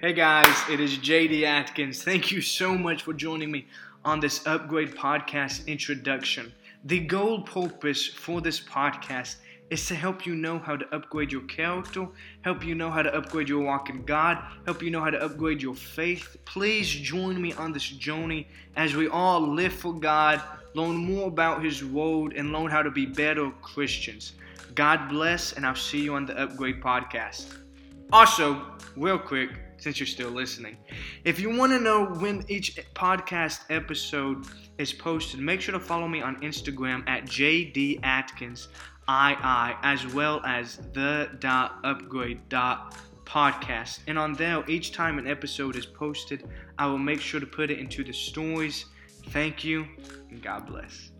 Hey guys, it is JD Atkins. Thank you so much for joining me on this Upgrade Podcast introduction. The goal purpose for this podcast is to help you know how to upgrade your character, help you know how to upgrade your walk in God, help you know how to upgrade your faith. Please join me on this journey as we all live for God, learn more about His Word, and learn how to be better Christians. God bless, and I'll see you on the Upgrade Podcast. Also, real quick, since you're still listening. If you want to know when each podcast episode is posted, make sure to follow me on Instagram at JD Atkins as well as the dot upgrade dot podcast. And on there, each time an episode is posted, I will make sure to put it into the stories. Thank you and God bless.